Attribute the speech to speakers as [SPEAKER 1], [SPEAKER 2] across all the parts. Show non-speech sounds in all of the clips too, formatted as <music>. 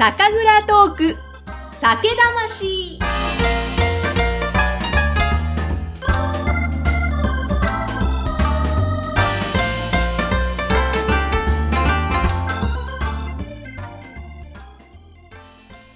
[SPEAKER 1] 酒蔵トーク酒魂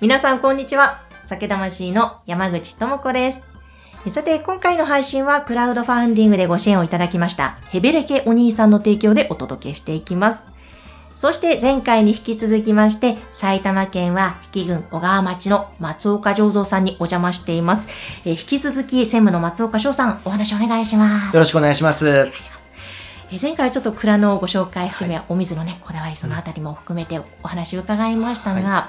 [SPEAKER 2] 皆さんこんにちは。酒魂の山口智子です。さて、今回の配信はクラウドファンディングでご支援をいただきました、ヘベレケお兄さんの提供でお届けしていきます。そして前回に引き続きまして、埼玉県は比企郡小川町の松岡醸造さんにお邪魔しています。えー引き続き専務の松岡翔さん、お話お願いします。
[SPEAKER 3] よろしくお願いします。
[SPEAKER 2] えー前回はちょっと蔵のご紹介含め、お水のね、こだわりそのあたりも含めてお話を伺いましたが、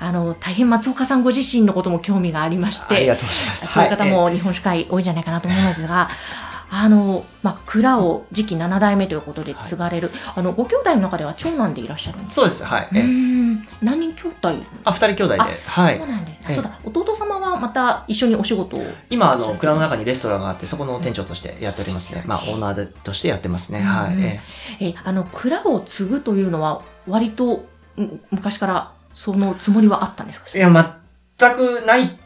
[SPEAKER 2] あの、大変松岡さんご自身のことも興味がありまして、
[SPEAKER 3] ありがとうございます。
[SPEAKER 2] そういう方
[SPEAKER 3] は
[SPEAKER 2] も日本酒会多いんじゃないかなと思うんですが、<laughs> あの、まあ、蔵を次期7代目ということで継がれる、あの、ご兄弟の中では長男でいらっしゃるんです
[SPEAKER 3] いそうです。はい。え
[SPEAKER 2] ん何人兄弟？
[SPEAKER 3] あ、二人兄弟で。
[SPEAKER 2] あ
[SPEAKER 3] はい
[SPEAKER 2] そう。なんですね。
[SPEAKER 3] ええ
[SPEAKER 2] そうだ、弟様はまた一緒にお仕事を？
[SPEAKER 3] 今、あの、蔵の中にレストランがあって、そこの店長としてやっておりますね。まあ、オーナーでとしてやってますね。は
[SPEAKER 2] うん
[SPEAKER 3] い。え
[SPEAKER 2] え、あの、蔵を継ぐというのは、割と、うん昔からそのつもりはあったんですか？
[SPEAKER 3] えいや、全くない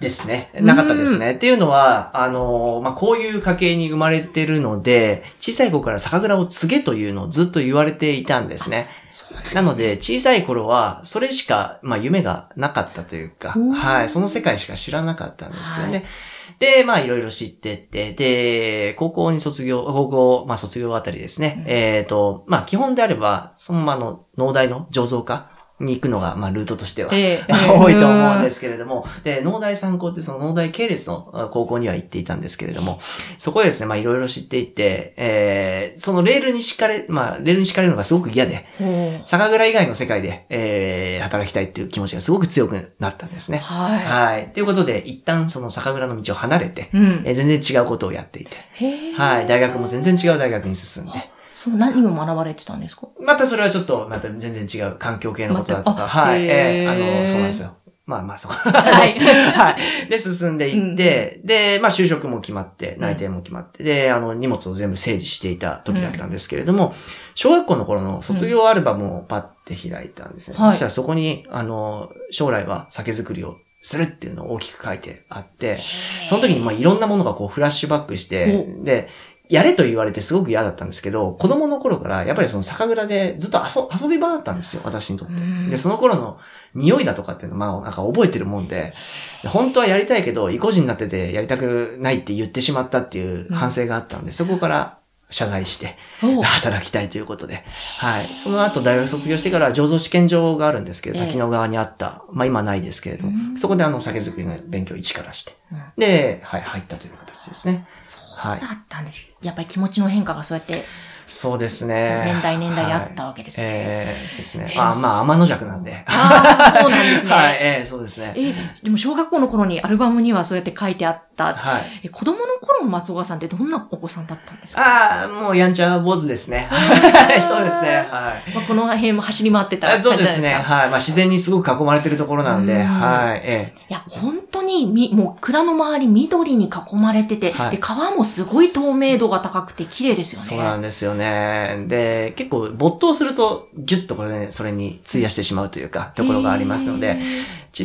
[SPEAKER 3] ですね。なかったですね。っていうのは、あの、まあ、こういう家系に生まれてるので、小さい頃から酒蔵を継げというのをずっと言われていたんですね。
[SPEAKER 2] なすね
[SPEAKER 3] なので、小さい頃は、それしか、まあ、夢がなかったというかはい、その世界しか知らなかったんですよね。
[SPEAKER 2] は
[SPEAKER 3] で、まあ、いろいろ知ってって、で、高校に卒業、高校、まあ、卒業あたりですね。
[SPEAKER 2] うん
[SPEAKER 3] えっ、と、まあ、基本であれば、そのままの農大の醸造家に行くのが、まあ、ルートとしては、
[SPEAKER 2] ええ <laughs>
[SPEAKER 3] 多いと思うんですけれども、で、農大参考ってその農大系列のあ高校には行っていたんですけれども、そこでですね、まあいろいろ知っていって、えー、そのレールに敷かれ、まあレールに敷かれるのがすごく嫌で、
[SPEAKER 2] ほう
[SPEAKER 3] 酒蔵以外の世界で、えー、働きたいっていう気持ちがすごく強くなったんですね。
[SPEAKER 2] は
[SPEAKER 3] はい。ということで、一旦その酒蔵の道を離れて、
[SPEAKER 2] い。うん。
[SPEAKER 3] えー全然違うことをやっていて、はい。大学も全然違う大学に進んで、
[SPEAKER 2] そう、何を学ばれてたんですか？
[SPEAKER 3] またそれはちょっと、また全然違う環境系のことだとか、はい。えーあの、そうなんですよ。まあまあ、そう。
[SPEAKER 2] はい <laughs>
[SPEAKER 3] はい。で、進んでいって、で、まあ、就職も決まって、内定も決まって、で、あの、荷物を全部整理していた時だったんですけれども、小学校の頃の卒業アルバムをパッて開いたんですね。
[SPEAKER 2] はい
[SPEAKER 3] そしたらそこに、あの、将来は酒造りをするっていうのを大きく書いてあって、その時にまあいろんなものがこうフラッシュバックして、で、やれと言われてすごく嫌だったんですけど、子供の頃からやっぱりその酒蔵でずっと遊遊び場だったんですよ、私にとって。
[SPEAKER 2] うん
[SPEAKER 3] で、その頃の匂いだとかっていうのをまあなんか覚えてるもんで、本当はやりたいけど、意固地になっててやりたくないって言ってしまったっていう反省があったんで、そこから謝罪して
[SPEAKER 2] お
[SPEAKER 3] 働きたいということで。はい。その後大学卒業してから醸造試験場があるんですけど、
[SPEAKER 2] ええ
[SPEAKER 3] 滝野川にあった。まあ今ないですけれども、
[SPEAKER 2] うん
[SPEAKER 3] そこであの酒造りの勉強を一からして。
[SPEAKER 2] うん
[SPEAKER 3] で、はい、入ったという形ですね。
[SPEAKER 2] そう
[SPEAKER 3] はい
[SPEAKER 2] だったんです。やっぱり気持ちの変化がそうやって、
[SPEAKER 3] そうですね。
[SPEAKER 2] 年代年代であったわけですね
[SPEAKER 3] はいええですね。
[SPEAKER 2] え
[SPEAKER 3] あまあ、天の弱なんで。
[SPEAKER 2] ああ、そうなんですね。<laughs>
[SPEAKER 3] はい、ええそうですね。
[SPEAKER 2] え、でも小学校の頃にアルバムにはそうやって書いてあった。
[SPEAKER 3] はい。
[SPEAKER 2] え子供の頃の松岡さんってどんなお子さんだったんですか？
[SPEAKER 3] ああ、もうやんちゃ坊主ですね。<laughs> そうですね。はい。
[SPEAKER 2] まあ、この辺も走り回ってた
[SPEAKER 3] そうですね。
[SPEAKER 2] か
[SPEAKER 3] はい。まあ自然にすごく囲まれてるところなんで、
[SPEAKER 2] うん
[SPEAKER 3] はい。え
[SPEAKER 2] いや、本当にみ、もう蔵の周り緑に囲まれてて、
[SPEAKER 3] はい
[SPEAKER 2] で、川もすごい透明度が高くて綺麗です
[SPEAKER 3] え
[SPEAKER 2] よね。
[SPEAKER 3] そうなんですよね。で、結構没頭すると、ギュッとこれね、それに費やしてしまうというか、ところがありますので、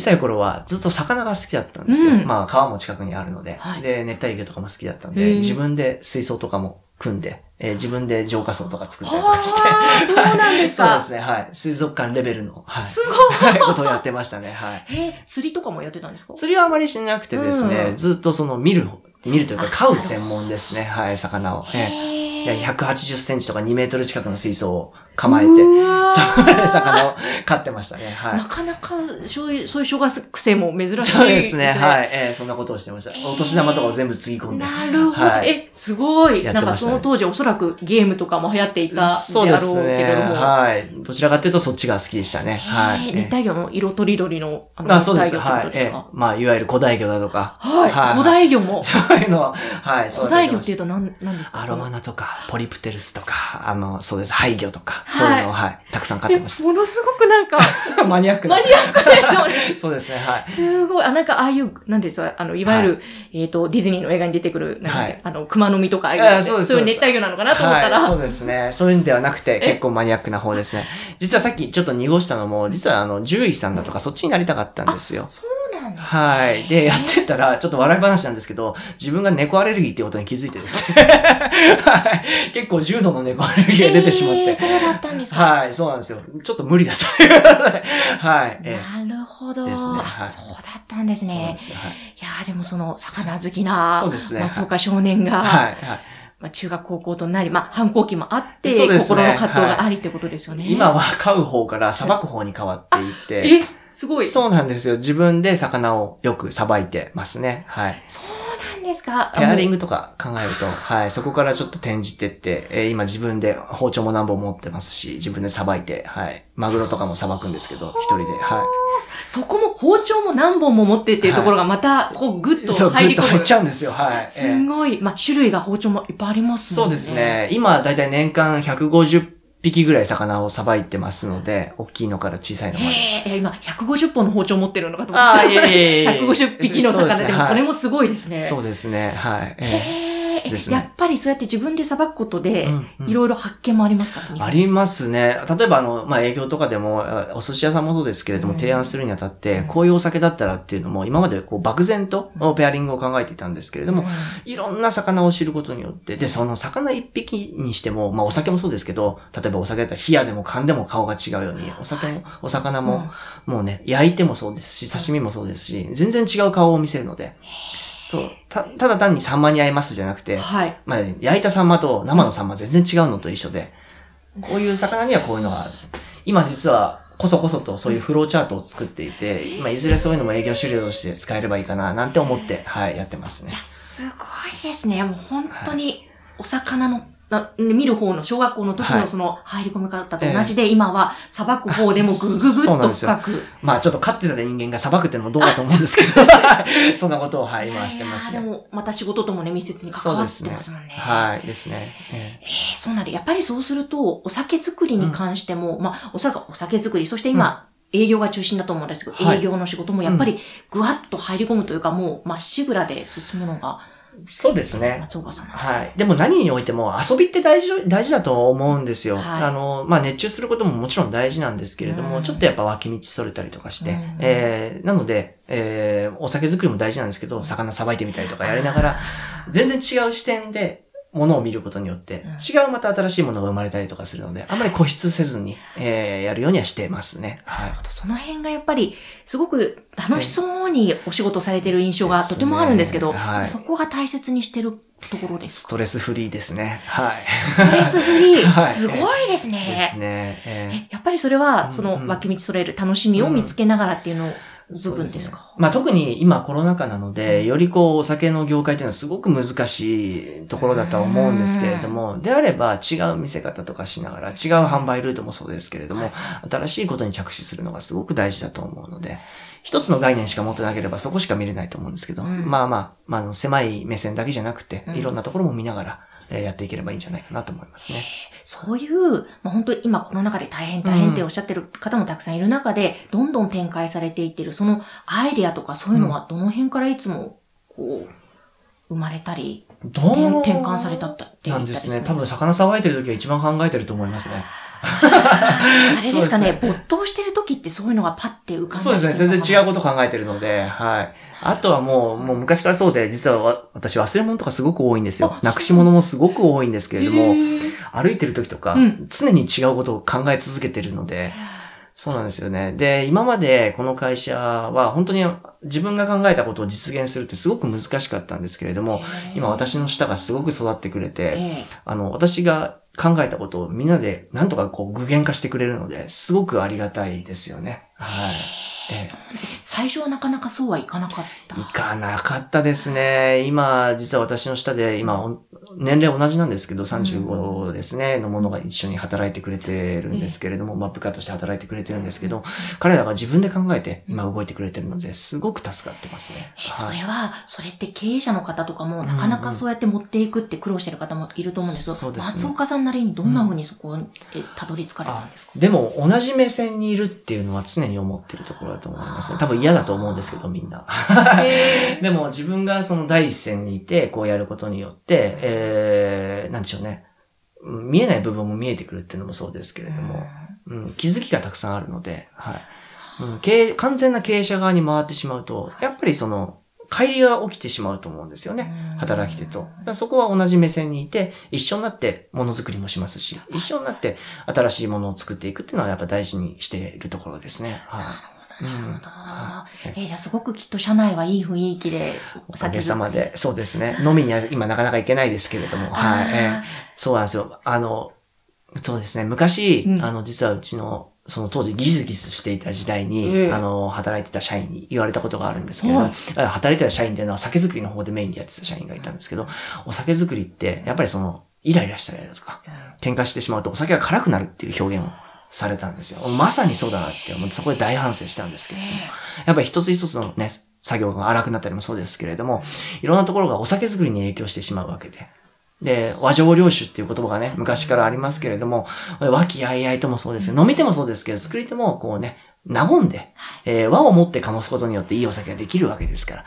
[SPEAKER 3] 小さい頃はずっと魚が好きだったんですよ。
[SPEAKER 2] うん
[SPEAKER 3] まあ川も近くにあるので、
[SPEAKER 2] はい
[SPEAKER 3] で、熱帯魚とかも好きだったん
[SPEAKER 2] へ
[SPEAKER 3] で、
[SPEAKER 2] ー
[SPEAKER 3] 自分で水槽とかも組んで、えー自分で浄化槽とか作ったりとかして。
[SPEAKER 2] はあ、そうなんです <laughs>
[SPEAKER 3] そう
[SPEAKER 2] か。
[SPEAKER 3] ですね、はい。水族館レベルの、はい。
[SPEAKER 2] すごい。
[SPEAKER 3] は <laughs> いことをやってましたね、はい。
[SPEAKER 2] え、釣りとかもやってたんですか？
[SPEAKER 3] 釣りはあまりしなくてですね、
[SPEAKER 2] うん
[SPEAKER 3] ずっとその見る方、見るというか
[SPEAKER 2] あ
[SPEAKER 3] 飼う専門ですね、はい、魚を。ええ
[SPEAKER 2] へー
[SPEAKER 3] いや180センチとか2メートル近くの水槽を構えて、<laughs> 魚を飼ってましたね、は。
[SPEAKER 2] ないかなか、そういう、そういう小学生も珍しいですね。
[SPEAKER 3] そうですね、はい、ええそんなことをしてました。
[SPEAKER 2] えー
[SPEAKER 3] お年玉とかを全部つぎ込んで。
[SPEAKER 2] なるほど。
[SPEAKER 3] はい
[SPEAKER 2] え、すごい。なんかその当時おそらくゲームとかも流行っていたであろ
[SPEAKER 3] そううです
[SPEAKER 2] けれど
[SPEAKER 3] ね。
[SPEAKER 2] も。
[SPEAKER 3] はい。どちらかというとそっちが好きでしたね。はい。
[SPEAKER 2] 熱帯魚の色とりどりの、あ
[SPEAKER 3] あそうです。はい。ええ
[SPEAKER 2] ってことですか？
[SPEAKER 3] まあ、いわゆる古代魚だとか、
[SPEAKER 2] はい。
[SPEAKER 3] はい
[SPEAKER 2] 古代魚も。
[SPEAKER 3] そういうのは、はい。そう
[SPEAKER 2] 古代魚っていう
[SPEAKER 3] と。
[SPEAKER 2] と何、何ですか？
[SPEAKER 3] アロマナとか、ポリプテルスとか、あの、そうです、廃魚とか、そういうのを、はい、たくさん飼ってまし
[SPEAKER 2] ものすごくなんか、
[SPEAKER 3] た。<laughs> マニアックな。
[SPEAKER 2] マニアックですよね。
[SPEAKER 3] そうですね、はい。
[SPEAKER 2] すごい。あ、なんかああいう、なんていうんですか、あの、いわゆる、えっ、と、ディズニーの映画に出てくる、なんか、
[SPEAKER 3] はい
[SPEAKER 2] あの、熊の実とかああいう
[SPEAKER 3] そうです
[SPEAKER 2] そういう熱帯魚なのかなと思ったら、
[SPEAKER 3] はい、そうですね。そういうんではなくて、結構マニアックな方ですね。実はさっきちょっと濁したのも、実はあの、獣医さんだとかそっちになりたかったんですよ。
[SPEAKER 2] そうなんですね
[SPEAKER 3] はい。で、やってたら、ちょっと笑い話なんですけど、自分が猫アレルギーってことに気づいてですね。<laughs> はい。結構重度の猫アレルギーが出てしまって。
[SPEAKER 2] えーそうだったんですか？
[SPEAKER 3] はい、そうなんですよ。ちょっと無理だということで。はい。ええ
[SPEAKER 2] なるほど、
[SPEAKER 3] ねはい
[SPEAKER 2] あそうだったんですね。
[SPEAKER 3] すよ。はい。
[SPEAKER 2] いやーでもその、魚好きな
[SPEAKER 3] そうですね
[SPEAKER 2] 松岡少年が、
[SPEAKER 3] はい、はい。
[SPEAKER 2] まあ、中学高校となり、まあ、反抗期もあって、
[SPEAKER 3] ね
[SPEAKER 2] 心の葛藤がありってことですよね。
[SPEAKER 3] 今は飼う方からさばく方に変わっていって。
[SPEAKER 2] え、すごい。
[SPEAKER 3] そうなんですよ。自分で魚をよくさばいてますね。はい。
[SPEAKER 2] そうなんですか？
[SPEAKER 3] ペアリン
[SPEAKER 2] グ。
[SPEAKER 3] グとか考えると、はい、そこからちょっと転じてって、えー今自分で包丁も何本持ってますし、自分でさばいて、はい。マグロとかもさばくんですけど、一人で、は
[SPEAKER 2] そこも包丁も何本も持ってっていうところがまた、こう、ぐっ
[SPEAKER 3] い。
[SPEAKER 2] と
[SPEAKER 3] そう、ぐ
[SPEAKER 2] 入り込む。
[SPEAKER 3] っと入っちゃうんですよ、はい。
[SPEAKER 2] す
[SPEAKER 3] えー
[SPEAKER 2] ごい。まあ、種類が包丁もいっぱいありますね。
[SPEAKER 3] そうです。ね。今、だいたい年間150匹ぐらい魚をさばいてますので、大きいのから小さいのまで。
[SPEAKER 2] へえ、今、150本の包丁持ってるのかと思った
[SPEAKER 3] あえいえいえ。<laughs>
[SPEAKER 2] 150匹の魚でも、それ
[SPEAKER 3] も。
[SPEAKER 2] もすごいですね。
[SPEAKER 3] そうですね、はい。え
[SPEAKER 2] へえ
[SPEAKER 3] ですね。
[SPEAKER 2] やっぱりそうやって自分でさばくことでいろいろ発見もありますか？
[SPEAKER 3] ありますね。例えば、あの、まあ、営業とかでも、あお寿司屋さんもそうですけれども、
[SPEAKER 2] うん。
[SPEAKER 3] 提案するにあたって、
[SPEAKER 2] うん。
[SPEAKER 3] こういうお酒だったらっていうのも、今までこう、漠然と
[SPEAKER 2] うん。
[SPEAKER 3] ペアリングを考えていたんですけれども、
[SPEAKER 2] うん。
[SPEAKER 3] いろんな魚を知ることによって、で、その魚一匹にしても、まあ、お酒もそうですけど、例えばお酒だったら、冷やでも缶でも顔が違うように、お酒も、お魚も、もうね、焼いてもそうですし、刺身もそうですし、全然違う顔を見せるので、そう、た、ただ単にサンマに合いますじゃなくて、
[SPEAKER 2] はい。
[SPEAKER 3] まあ、焼いたサンマと生のサンマ全然違うのと一緒で、こういう魚にはこういうのがある。今実は、こそこそとそういうフローチャートを作っていて、今いずれそういうのも営業資料として使えればいいかな、なんて思って、はい、やってますね
[SPEAKER 2] いや、。すごいですね。もう本当に、お魚の、な見る方の小学校の時
[SPEAKER 3] はい
[SPEAKER 2] のその入り込み方と同じで、今はさばく方でもぐぐぐっと
[SPEAKER 3] そうなんですよ
[SPEAKER 2] 深く。
[SPEAKER 3] まあちょっと飼ってた人間が裁くっていうのもどうかと思うんですけど、<laughs> そんなことを、はい、今はしてますね。
[SPEAKER 2] でも、また仕事ともね、密接に関わってますもんね。
[SPEAKER 3] はい、ですね。え
[SPEAKER 2] えーそうなんで、やっぱりそうすると、お酒作りに関しても、まあ、おそらくお酒作り、そして今、営業が中心だと思うんですけど、
[SPEAKER 3] はい
[SPEAKER 2] 営業の仕事もやっぱりぐわっと入り込むというか、もうまっしぐらで進むのが
[SPEAKER 3] えそうですね。
[SPEAKER 2] 松岡さん
[SPEAKER 3] はい。でも何においても遊びって大事、大事だと思うんですよ。
[SPEAKER 2] はい
[SPEAKER 3] あの、まあ、熱中することももちろん大事なんですけれども、
[SPEAKER 2] うん
[SPEAKER 3] ちょっとやっぱ脇道それたりとかして、
[SPEAKER 2] うん
[SPEAKER 3] えー、なので、えー、お酒作りも大事なんですけど、魚さばいてみたりとかやりながら、全然違う視点で、ものを見ることによって、
[SPEAKER 2] うん
[SPEAKER 3] 違うまた新しいものが生まれたりとかするので、あんまり固執せずに、えー、やるようにはしてますね。はい。
[SPEAKER 2] その辺がやっぱり、すごく楽しそうにお仕事されてる印象がとてもあるんですけど、
[SPEAKER 3] はい
[SPEAKER 2] そこが大切にしてるところですか？
[SPEAKER 3] ストレスフリーですね。はい。
[SPEAKER 2] ストレスフリー。<laughs>
[SPEAKER 3] はい
[SPEAKER 2] すごいですね。
[SPEAKER 3] ですね。えー
[SPEAKER 2] えやっぱりそれは、
[SPEAKER 3] うん
[SPEAKER 2] その脇道それる楽しみを見つけながらっていうのを、部分ですか？
[SPEAKER 3] ねまあ特に今コロナ禍なので、よりこうお酒の業界っていうのはすごく難しいところだとは思うんですけれども、であれば違う見せ方とかしながら、違う販売ルートもそうですけれども、新しいことに着手するのがすごく大事だと思うので、一つの概念しか持ってなければそこしか見れないと思うんですけど、
[SPEAKER 2] うん。
[SPEAKER 3] まあまあ、まあ狭い目線だけじゃなくて
[SPEAKER 2] う、ん。
[SPEAKER 3] いろんなところも見ながら、えーやっていければいいんじゃないかなと思いますね。
[SPEAKER 2] そういう、まあ、本当に今コロナ禍で大変大変っておっしゃってる方もたくさんいる中で、どんどん展開されていってる、そのアイデアとかそういうのはどの辺からいつも、こう、生まれたり、
[SPEAKER 3] う
[SPEAKER 2] 転換されたって
[SPEAKER 3] なんですね。
[SPEAKER 2] る
[SPEAKER 3] 多分魚さばいてる時が一番考えてると思いますね。<laughs>
[SPEAKER 2] あれですかね
[SPEAKER 3] そうで
[SPEAKER 2] 没頭してる時ってそういうのがパッて浮かんだ
[SPEAKER 3] そうですね。全然違う
[SPEAKER 2] こ
[SPEAKER 3] こと考えてるので、はい。あとはもう、もう昔からそうで、実はわ私忘れ物とかすごく多いんですよ
[SPEAKER 2] あ。
[SPEAKER 3] なくし物もすごく多いんですけれども、
[SPEAKER 2] も、
[SPEAKER 3] 歩いてる時とか、
[SPEAKER 2] うん
[SPEAKER 3] 常に違うことを考え続けてるので、そうなんですよね。で、今までこの会社は本当に自分が考えたことを実現するってすごく難しかったんですけれども、今私の舌がすごく育ってくれて、
[SPEAKER 2] ええ
[SPEAKER 3] あの、私が考えたことをみんなでなんとかこう具現化してくれるので、すごくありがたいですよね。はい。え
[SPEAKER 2] 最初はなかなかそうはいかなかった。
[SPEAKER 3] 行かなかったですね。今、実は私の下で、今、お年齢同じなんですけど、35ですね、のものが一緒に働いてくれてるんですけれども、まあ部下として働いてくれてるんですけど、彼らが自分で考えて今動いてくれてるので、すごく助かってますね。
[SPEAKER 2] えそ
[SPEAKER 3] はい。
[SPEAKER 2] れは、それって経営者の方とかも、なかなかそうやって持っていくって苦労してる方もいると思うんですけど、
[SPEAKER 3] ね。
[SPEAKER 2] 松岡さんなりにどんな風にそこにえたどり着かれたんですか、
[SPEAKER 3] でも、同じ目線にいるっていうのは常に思ってるところだと思います。ね。多分嫌だと思うんですけど、みんな。
[SPEAKER 2] へ <laughs>
[SPEAKER 3] でも自分がその第一線にいて、こうやることによって、えー、なんでしょうね。うん見えない部分も見えてくるっていうのもそうですけれども、うん、気づきがたくさんあるので、はい。うん、経営完全な経営者側に回ってしまうと、やっぱりその、乖離が起きてしまうと思うんですよね。働き手と。そこは同じ目線にいて、一緒になってものづくりもしますし、一緒になって新しいものを作っていくっていうのはやっぱ大事にしているところですね。はい。
[SPEAKER 2] なるほど。
[SPEAKER 3] はい
[SPEAKER 2] えーじゃあすごくきっと社内はいい雰囲気で、
[SPEAKER 3] おかげさまで、そうですね。飲みには今なかなか行けないですけれども、はい。えーそうなんですよ。あの、そうですね。昔、
[SPEAKER 2] うん
[SPEAKER 3] あの、実はうちの、その当時ギスギスしていた時代に、
[SPEAKER 2] ええ
[SPEAKER 3] あの、働いてた社員に言われたことがあるんですけれども、
[SPEAKER 2] はい
[SPEAKER 3] あ働いてた社員っていうのは酒造りの方でメインでやってた社員がいたんですけど、お酒造りって、やっぱりその、イライラしたりだとか、喧嘩してしまうとお酒が辛くなるっていう表現をされたんですよ。まさにそうだなって思って、そこで大反省したんですけれども、やっぱり一つ一つのね、作業が荒くなったりもそうですけれども、いろんなところがお酒作りに影響してしまうわけで。で、和上領酒っていう言葉がね、昔からありますけれども、和気あいあいともそうですね。飲み手もそうですけど、作り手もこうね、和んで、えー和を持って醸すことによっていいお酒ができるわけですから、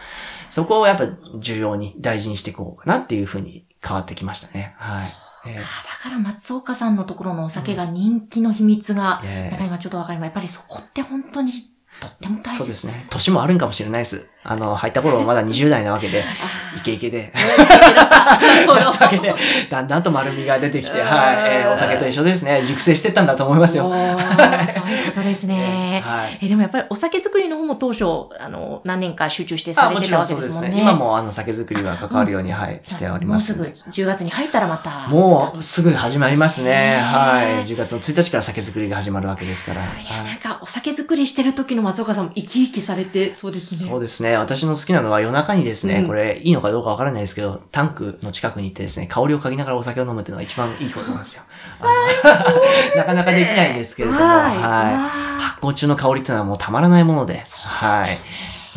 [SPEAKER 3] そこをやっぱ重要に大事にしていこうかなっていうふうに変わってきましたね。はい。えー
[SPEAKER 2] だから松岡さんのところのお酒が人気の秘密が、
[SPEAKER 3] えー
[SPEAKER 2] なんか今ちょっとわかります。やっぱりそこって本当にとっても大切。
[SPEAKER 3] そうですね。年もあるんかもしれないです。あの、入った頃はまだ20代なわけで、<laughs>
[SPEAKER 2] あ
[SPEAKER 3] イケイケで。だったわけで、だんだんと丸みが出てきて、
[SPEAKER 2] うん
[SPEAKER 3] はい、えーお酒と一緒ですね。熟成してったんだと思いますよ。
[SPEAKER 2] そういうことですね。<laughs>
[SPEAKER 3] はい。
[SPEAKER 2] えでもやっぱりお酒作りの方も当初、あの、何年か集中してされてたわ
[SPEAKER 3] ろんそうですす
[SPEAKER 2] けでもんね。
[SPEAKER 3] ね。今もあの酒造りが関わるように、はい、しております
[SPEAKER 2] もう。すぐ10月に入ったらまた。
[SPEAKER 3] もうすぐ始まりますね。
[SPEAKER 2] ね
[SPEAKER 3] はい。10月の1日から酒造りが始まるわけですから。
[SPEAKER 2] いや、
[SPEAKER 3] はい
[SPEAKER 2] なんか、お酒作りしてる時の松岡さんも生き生きされてそうですね。
[SPEAKER 3] そうですね。私の好きなのは夜中にですね、
[SPEAKER 2] うん
[SPEAKER 3] これいいのかどうかわからないですけど、タンクの近くに行ってですね、香りを嗅ぎながらお酒を飲むっていうのが一番いいことなんですよ。あのなかなかできないんですけれども、
[SPEAKER 2] はい。
[SPEAKER 3] はい。
[SPEAKER 2] わ
[SPEAKER 3] 発酵中の香りっていうのはもうたまらないもので、はい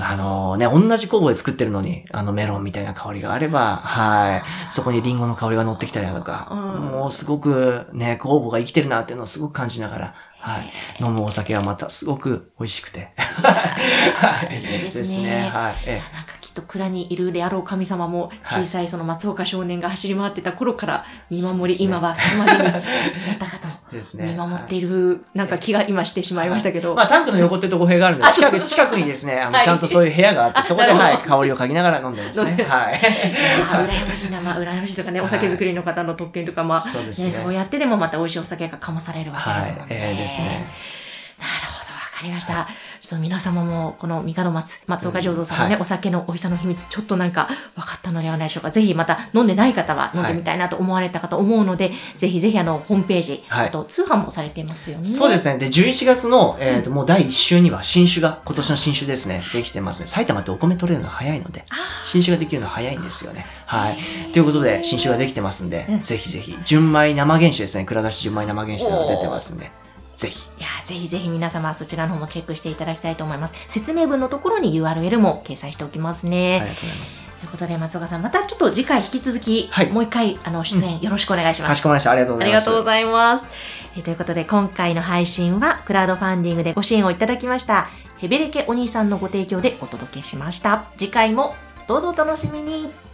[SPEAKER 3] あのね、同じ酵母で作ってるのに、あのメロンみたいな香りがあれば、はい。そこにリンゴの香りが乗ってきたりだとか、
[SPEAKER 2] うん
[SPEAKER 3] もうすごくね、酵母が生きてるなっていうのをすごく感じながら、はい。飲むお酒はまたすごく美味しくて。はい
[SPEAKER 2] いいですね
[SPEAKER 3] はい。
[SPEAKER 2] なんかきっと蔵にいるであろう神様も
[SPEAKER 3] はい
[SPEAKER 2] 小さいその松岡少年が走り回ってた頃から見守り、今はそこまでになったかと
[SPEAKER 3] えですね。
[SPEAKER 2] 見守って
[SPEAKER 3] い
[SPEAKER 2] いるなんか気が今してしまいましたけど。
[SPEAKER 3] まあ、タンクの横ってとこ部屋があるんで、
[SPEAKER 2] あ
[SPEAKER 3] 近く、近くにですね、あの、
[SPEAKER 2] はい
[SPEAKER 3] ちゃんとそういう部屋があって、<laughs>
[SPEAKER 2] あ
[SPEAKER 3] そこで、はい、香りを嗅ぎながら飲んでますね。はい。
[SPEAKER 2] 羨ましいな、まあ、羨ましいとかね、お酒作りの方の特権とか、まあ、
[SPEAKER 3] そうですね。
[SPEAKER 2] ね、そうやってでもまた美味しいお酒が醸されるわけ
[SPEAKER 3] はい
[SPEAKER 2] ですもん。ね。
[SPEAKER 3] ええですね。
[SPEAKER 2] なるほど、わかりました。ちょっと皆様も、この三門松、松岡醸造さんのね、
[SPEAKER 3] はい
[SPEAKER 2] お酒の美味しさの秘密、ちょっとなんか分かったのではないでしょうか。ぜひまた飲んでない方は飲んでみたいなと思われたかと思うので、ぜひぜひあの、ホームページ、
[SPEAKER 3] はい
[SPEAKER 2] あと通販もされていますよね。
[SPEAKER 3] そうですね。で、11月の、えっ、と、もう第1週には新酒が、今年の新酒ですね、できてますね。埼玉ってお米取れるの早いので、
[SPEAKER 2] あ
[SPEAKER 3] 新酒ができるの早いんですよね。はい。ということで、新酒ができてますんで、
[SPEAKER 2] うん
[SPEAKER 3] ぜひぜひ、純米生原酒ですね。蔵出し純米生原酒が出てますんで、ぜひ。
[SPEAKER 2] いやーぜひぜひ皆様そちらの方もチェックしていただきたいと思います。説明文のところに URL も掲載しておきますね。
[SPEAKER 3] ありがとうございます。
[SPEAKER 2] ということで松岡さん、またちょっと次回引き続き、
[SPEAKER 3] はい
[SPEAKER 2] もう一回あの出演よろしくお願いします
[SPEAKER 3] か。しこまりました。ありがとうございます。
[SPEAKER 2] ありがとうございます。えーということで、今回の配信は、クラウドファンディングでご支援をいただきました、ヘベレケお兄さんのご提供でお届けしました。次回もどうぞお楽しみに。